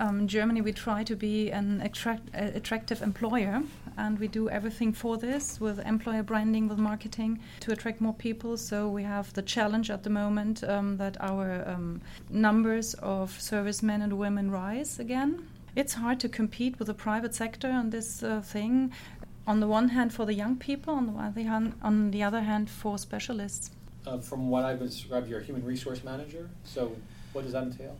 Um, in Germany, we try to be an attract, uh, attractive employer, and we do everything for this with employer branding, with marketing to attract more people. So we have the challenge at the moment um, that our um, numbers of servicemen and women rise again. It's hard to compete with the private sector on this uh, thing. On the one hand, for the young people, on the other hand, on the other hand, for specialists. uh, from what I've described, you're a human resource manager. So, what does that entail?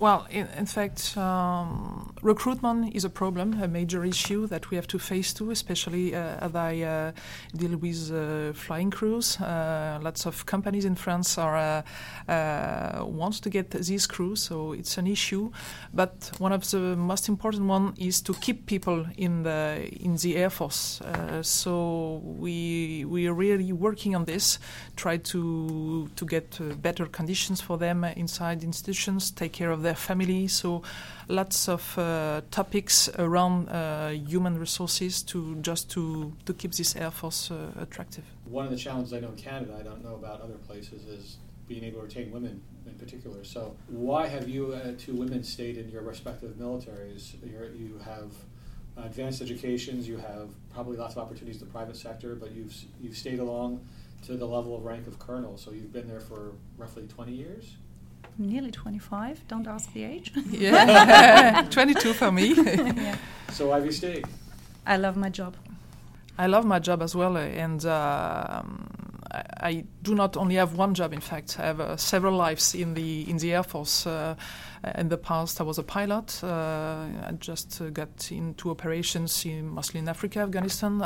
Well, in, in fact, um, recruitment is a problem, a major issue that we have to face too, especially uh, as I uh, deal with uh, flying crews. Uh, lots of companies in France are uh, uh, to get these crews, so it's an issue. But one of the most important one is to keep people in the in the air force. so we we are really working on this, try to to get better conditions for them inside institutions, take care of their family. So lots of uh, topics around uh, human resources to just to, to keep this air force uh, attractive. One of the challenges I know in Canada, I don't know about other places, is being able to retain women in particular. So why have you uh, two women stayed in your respective militaries? You're, you have advanced educations, you have probably lots of opportunities in the private sector, but you've you've stayed along to the level of rank of colonel. So you've been there for roughly 20 years nearly 25. Don't ask the age. yeah, 22 for me. yeah. So Ivy State. I love my job. I love my job as well, and uh, I, I, do not only have one job. In fact, I have uh, several lives in the in the Air Force. Uh, in the past, I was a pilot. Uh, I just uh, got into operations in, mostly in Africa, Afghanistan.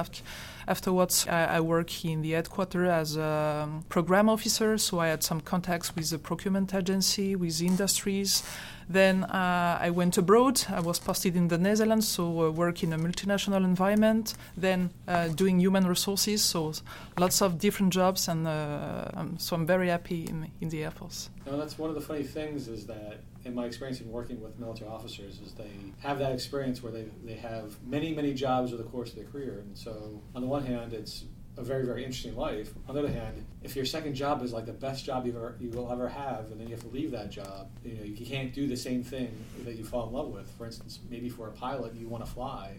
Afterwards, I, I work in the headquarters as a program officer, so I had some contacts with the procurement agency, with industries. Then uh, I went abroad. I was posted in the Netherlands, so uh, work in a multinational environment. Then uh, doing human resources, so lots of different jobs, and uh, um, so I'm very happy in, in the Air Force. No, that's one of the funny things is that in my experience in working with military officers is they have that experience where they, they have many, many jobs over the course of their career. And so, on the one hand, it's a very, very interesting life. On the other hand, if your second job is like the best job you ever you will ever have, and then you have to leave that job, you know, you can't do the same thing that you fall in love with. For instance, maybe for a pilot, you want to fly,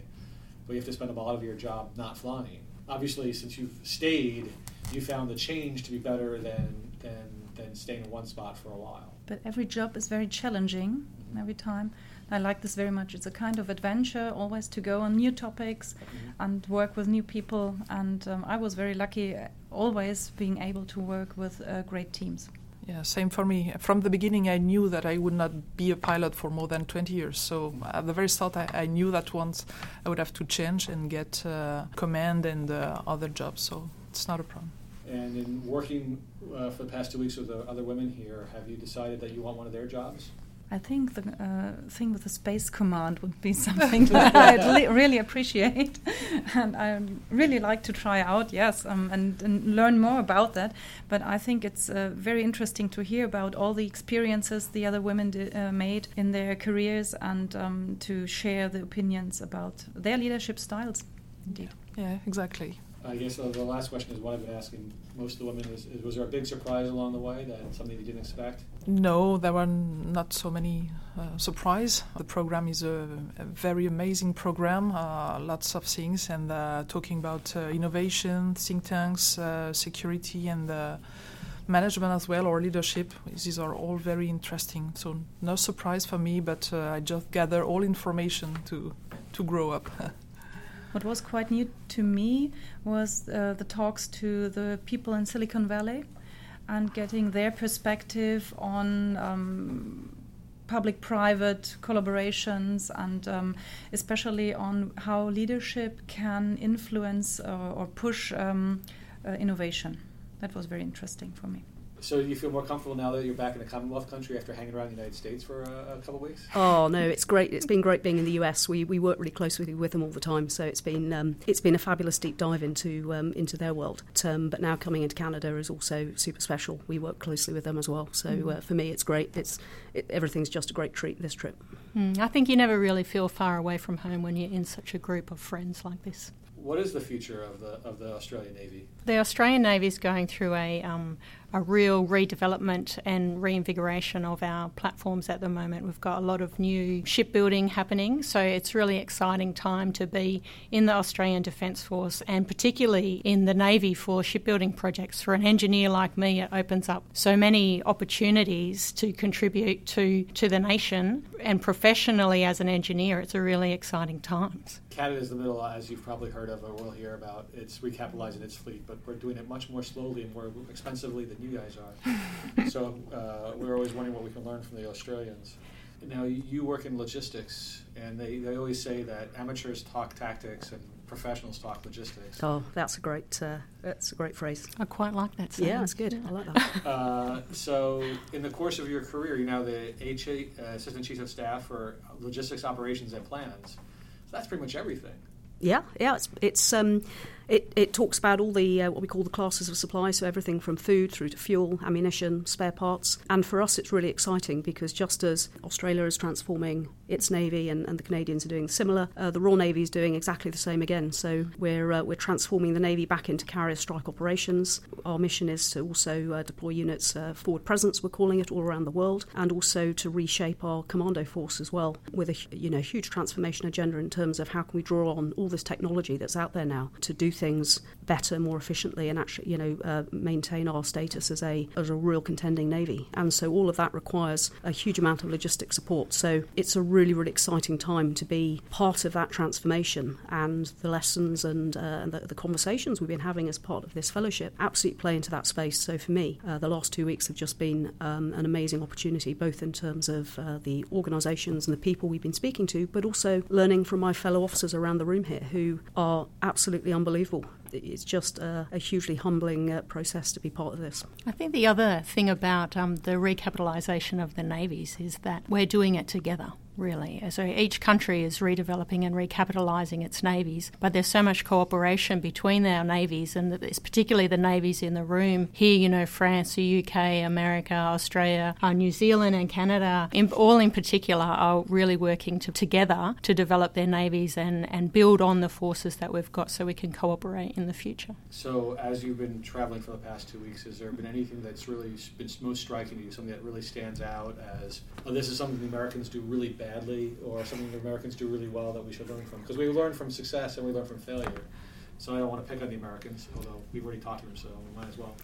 but you have to spend a lot of your job not flying. Obviously, since you've stayed, you found the change to be better than than than staying in one spot for a while but every job is very challenging mm-hmm. every time. I like this very much. It's a kind of adventure, always to go on new topics mm-hmm. and work with new people. And um, I was very lucky, uh, always being able to work with uh, great teams. Yeah, same for me. From the beginning, I knew that I would not be a pilot for more than 20 years. So at the very start, I, I knew that once I would have to change and get uh, command and uh, other jobs. So it's not a problem. And in working uh, for the past two weeks with the other women here, have you decided that you want one of their jobs? I think the uh, thing with the Space Command would be something that I'd really appreciate, and I really like to try out. Yes, um, and, and, learn more about that. But I think it's uh, very interesting to hear about all the experiences the other women uh, made in their careers, and um, to share the opinions about their leadership styles. Indeed. Yeah, exactly. I guess uh, the last question is what I've been asking most of the women is, is, was there a big surprise along the way that something you didn't expect? No, there were not so many uh, surprise. The program is a, a very amazing program, uh, lots of things, and uh, talking about uh, innovation, think tanks, uh, security, and management as well, or leadership. These are all very interesting. So no surprise for me, but I just gather all information to to grow up. What was quite new to me was uh, the talks to the people in Silicon Valley and getting their perspective on um, public private collaborations and um, especially on how leadership can influence uh, or push um, uh, innovation. That was very interesting for me. So you feel more comfortable now that you're back in a Commonwealth country after hanging around the United States for a, a couple of weeks? Oh no, it's great. It's been great being in the US. We, we work really closely with them all the time, so it's been um, it's been a fabulous deep dive into um, into their world. But, um, but, now coming into Canada is also super special. We work closely with them as well. So mm. uh, for me, it's great. It's it, everything's just a great treat this trip. Mm, I think you never really feel far away from home when you're in such a group of friends like this what is the future of the of the Australian Navy? The Australian Navy is going through a, um, a real redevelopment and reinvigoration of our platforms at the moment. We've got a lot of new shipbuilding happening, so it's really exciting time to be in the Australian Defence Force and particularly in the Navy for shipbuilding projects. For an engineer like me, it opens up so many opportunities to contribute to, to the nation and professionally as an engineer, it's a really exciting times. Canada's the middle, as you've probably heard of, or will hear about. It's recapitalizing its fleet, but we're doing it much more slowly and more expensively than you guys are. so uh, we're always wondering what we can learn from the Australians. Now, you work in logistics, and they, they always say that amateurs talk tactics and professionals talk logistics. Oh, that's a great uh, that's a great phrase. I quite like that. Yeah, that's good. I like that. uh, so, in the course of your career, you're now the HA, uh, Assistant Chief of Staff for Logistics Operations and Plans. So that's pretty much everything. Yeah, yeah. It's it's um, it, it talks about all the uh, what we call the classes of supply, so everything from food through to fuel, ammunition, spare parts. And for us, it's really exciting because just as Australia is transforming its navy and, and the Canadians are doing similar, uh, the Royal Navy is doing exactly the same again. So we're uh, we're transforming the navy back into carrier strike operations. Our mission is to also uh, deploy units uh, forward presence, we're calling it, all around the world, and also to reshape our commando force as well with a you know huge transformation agenda in terms of how can we draw on all this technology that's out there now to do things better, more efficiently, and actually, you know, uh, maintain our status as a as a real contending navy. And so all of that requires a huge amount of logistic support. So it's a really, really exciting time to be part of that transformation. And the lessons and, uh, and the, the, conversations we've been having as part of this fellowship absolutely play into that space. So for me, uh, the last two weeks have just been um, an amazing opportunity, both in terms of uh, the organisations and the people we've been speaking to, but also learning from my fellow officers around the room here who are absolutely unbelievable it's just a, a hugely humbling uh, process to be part of this. I think the other thing about um, the recapitalisation of the navies is that we're doing it together really. So each country is redeveloping and recapitalising its navies, but there's so much cooperation between our navies, and it's particularly the navies in the room here. You know, France, the UK, America, Australia, uh, New Zealand, and Canada, in, all in particular, are really working to, together to develop their navies and and build on the forces that we've got, so we can cooperate in the future. So, as you've been traveling for the past two weeks, has there been anything that's really been most striking to you? Something that really stands out as, oh, this is something the Americans do really badly or something the Americans do really well that we should learn from? Because we learn from success and we learn from failure. So I don't want to pick on the Americans, although we've already talked to them, so we might as well.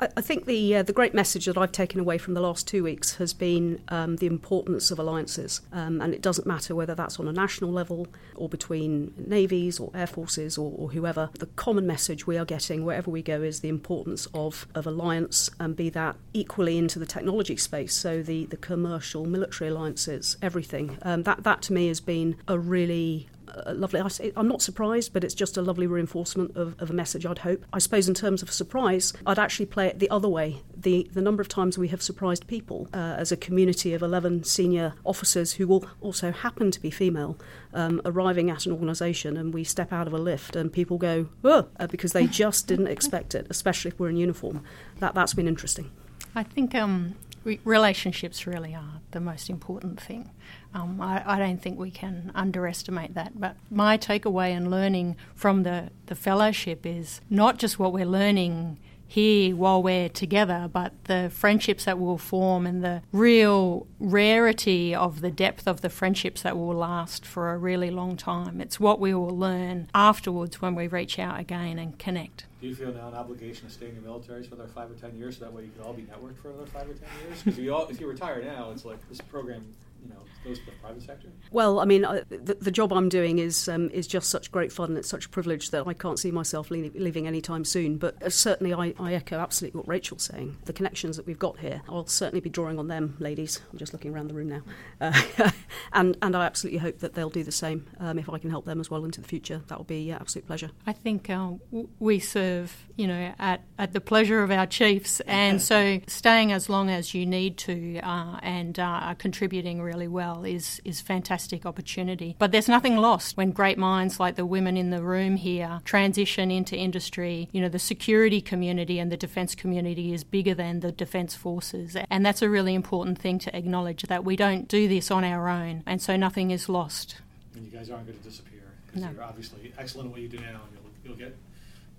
I, think the uh, the great message that I've taken away from the last two weeks has been um, the importance of alliances, um, and it doesn't matter whether that's on a national level or between navies or air forces or, or, whoever. The common message we are getting wherever we go is the importance of, of alliance, and be that equally into the technology space. So the the commercial, military alliances, everything. Um, that that to me has been a really lovely. I, am not surprised, but it's just a lovely reinforcement of, of, a message, I'd hope. I suppose in terms of surprise, I'd actually play it the other way. The, the number of times we have surprised people uh, as a community of 11 senior officers who will also happen to be female um, arriving at an organisation and we step out of a lift and people go, oh, uh, because they just didn't expect it, especially if we're in uniform. That, that's been interesting. I think um, re- relationships really are the most important thing. Um, I, I, don't think we can underestimate that. But my takeaway and learning from the, the fellowship is not just what we're learning here while we're together, but the friendships that will form and the real rarity of the depth of the friendships that will last for a really long time. It's what we will learn afterwards when we reach out again and connect. Do you feel now an obligation to stay in the military for another five or ten years so that way you can all be networked for another five or ten years? Because if, if you retire now, it's like this program you know goes to the private sector? Well, I mean, uh, the, the, job I'm doing is um, is just such great fun. And it's such a privilege that I can't see myself leaving, leaving anytime soon. But uh, certainly, I, I, echo absolutely what Rachel's saying. The connections that we've got here, I'll certainly be drawing on them, ladies. I'm just looking around the room now, uh, and and I absolutely hope that they'll do the same. Um, if I can help them as well into the future, that will be an absolute pleasure. I think uh, we serve, you know, at at the pleasure of our chiefs, and so staying as long as you need to uh, and uh, contributing really well is is fantastic opportunity. But there's nothing lost when great minds like the women in the room here transition into industry. You know, the security community and the defence community is bigger than the defence forces, and that's a really important thing to acknowledge that we don't do this on our own, and so nothing is lost. And you guys aren't going to disappear because no. you're obviously excellent at what you do now, and you'll, you'll get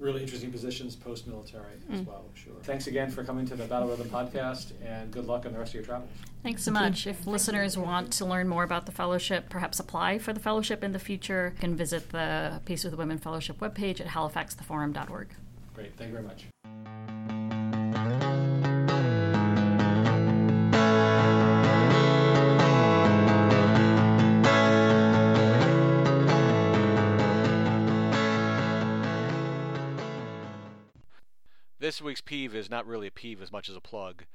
really interesting positions post military as Mm. well, sure. Thanks again for coming to the Battle Rhythm podcast, and good luck on the rest of your travels. Thanks so much. If listeners want to learn more about the fellowship, perhaps apply for the fellowship in the future, you can visit the Peace with Women Fellowship webpage at halifaxtheforum.org. Great, thank you very much. This week's peeve is not really a peeve as much as a plug.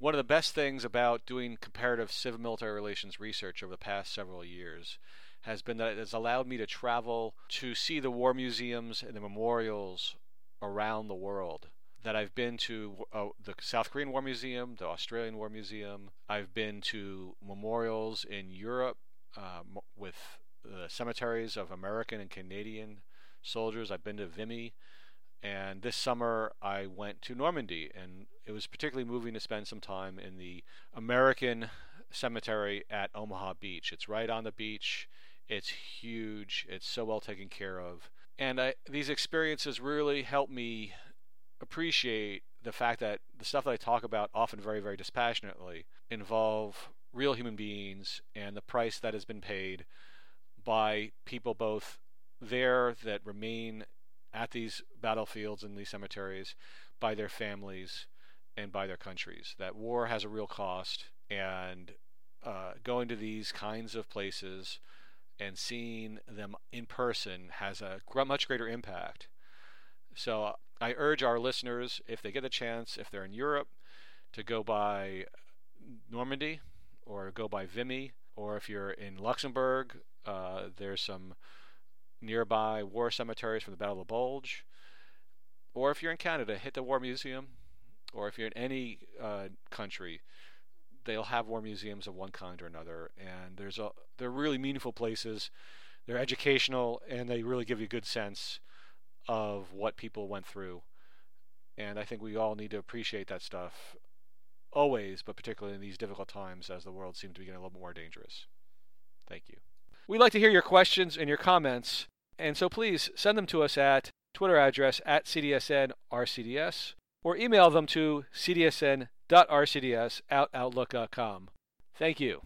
One of the best things about doing comparative civil military relations research over the past several years has been that it has allowed me to travel to see the war museums and the memorials around the world. That I've been to uh, the South Korean War Museum, the Australian War Museum. I've been to memorials in Europe um, with the cemeteries of American and Canadian soldiers. I've been to Vimy. And this summer, I went to Normandy, and it was particularly moving to spend some time in the American cemetery at Omaha Beach. It's right on the beach. It's huge. It's so well taken care of. And I, these experiences really help me appreciate the fact that the stuff that I talk about, often very, very dispassionately, involve real human beings and the price that has been paid by people both there that remain at these battlefields and these cemeteries by their families and by their countries. That war has a real cost, and uh, going to these kinds of places and seeing them in person has a much greater impact. So I urge our listeners, if they get a chance, if they're in Europe, to go by Normandy or go by Vimy, or if you're in Luxembourg, uh, there's some nearby war cemeteries from the Battle of the Bulge. Or if you're in Canada, hit the War Museum. Or if you're in any uh, country, they'll have war museums of one kind or another. And there's a they're really meaningful places. They're educational and they really give you a good sense of what people went through. And I think we all need to appreciate that stuff always, but particularly in these difficult times as the world seems to be getting a little more dangerous. Thank you. We'd like to hear your questions and your comments, and so please send them to us at Twitter address at CDSNRCDS or email them to cdsn.rcds at outlook.com. Thank you.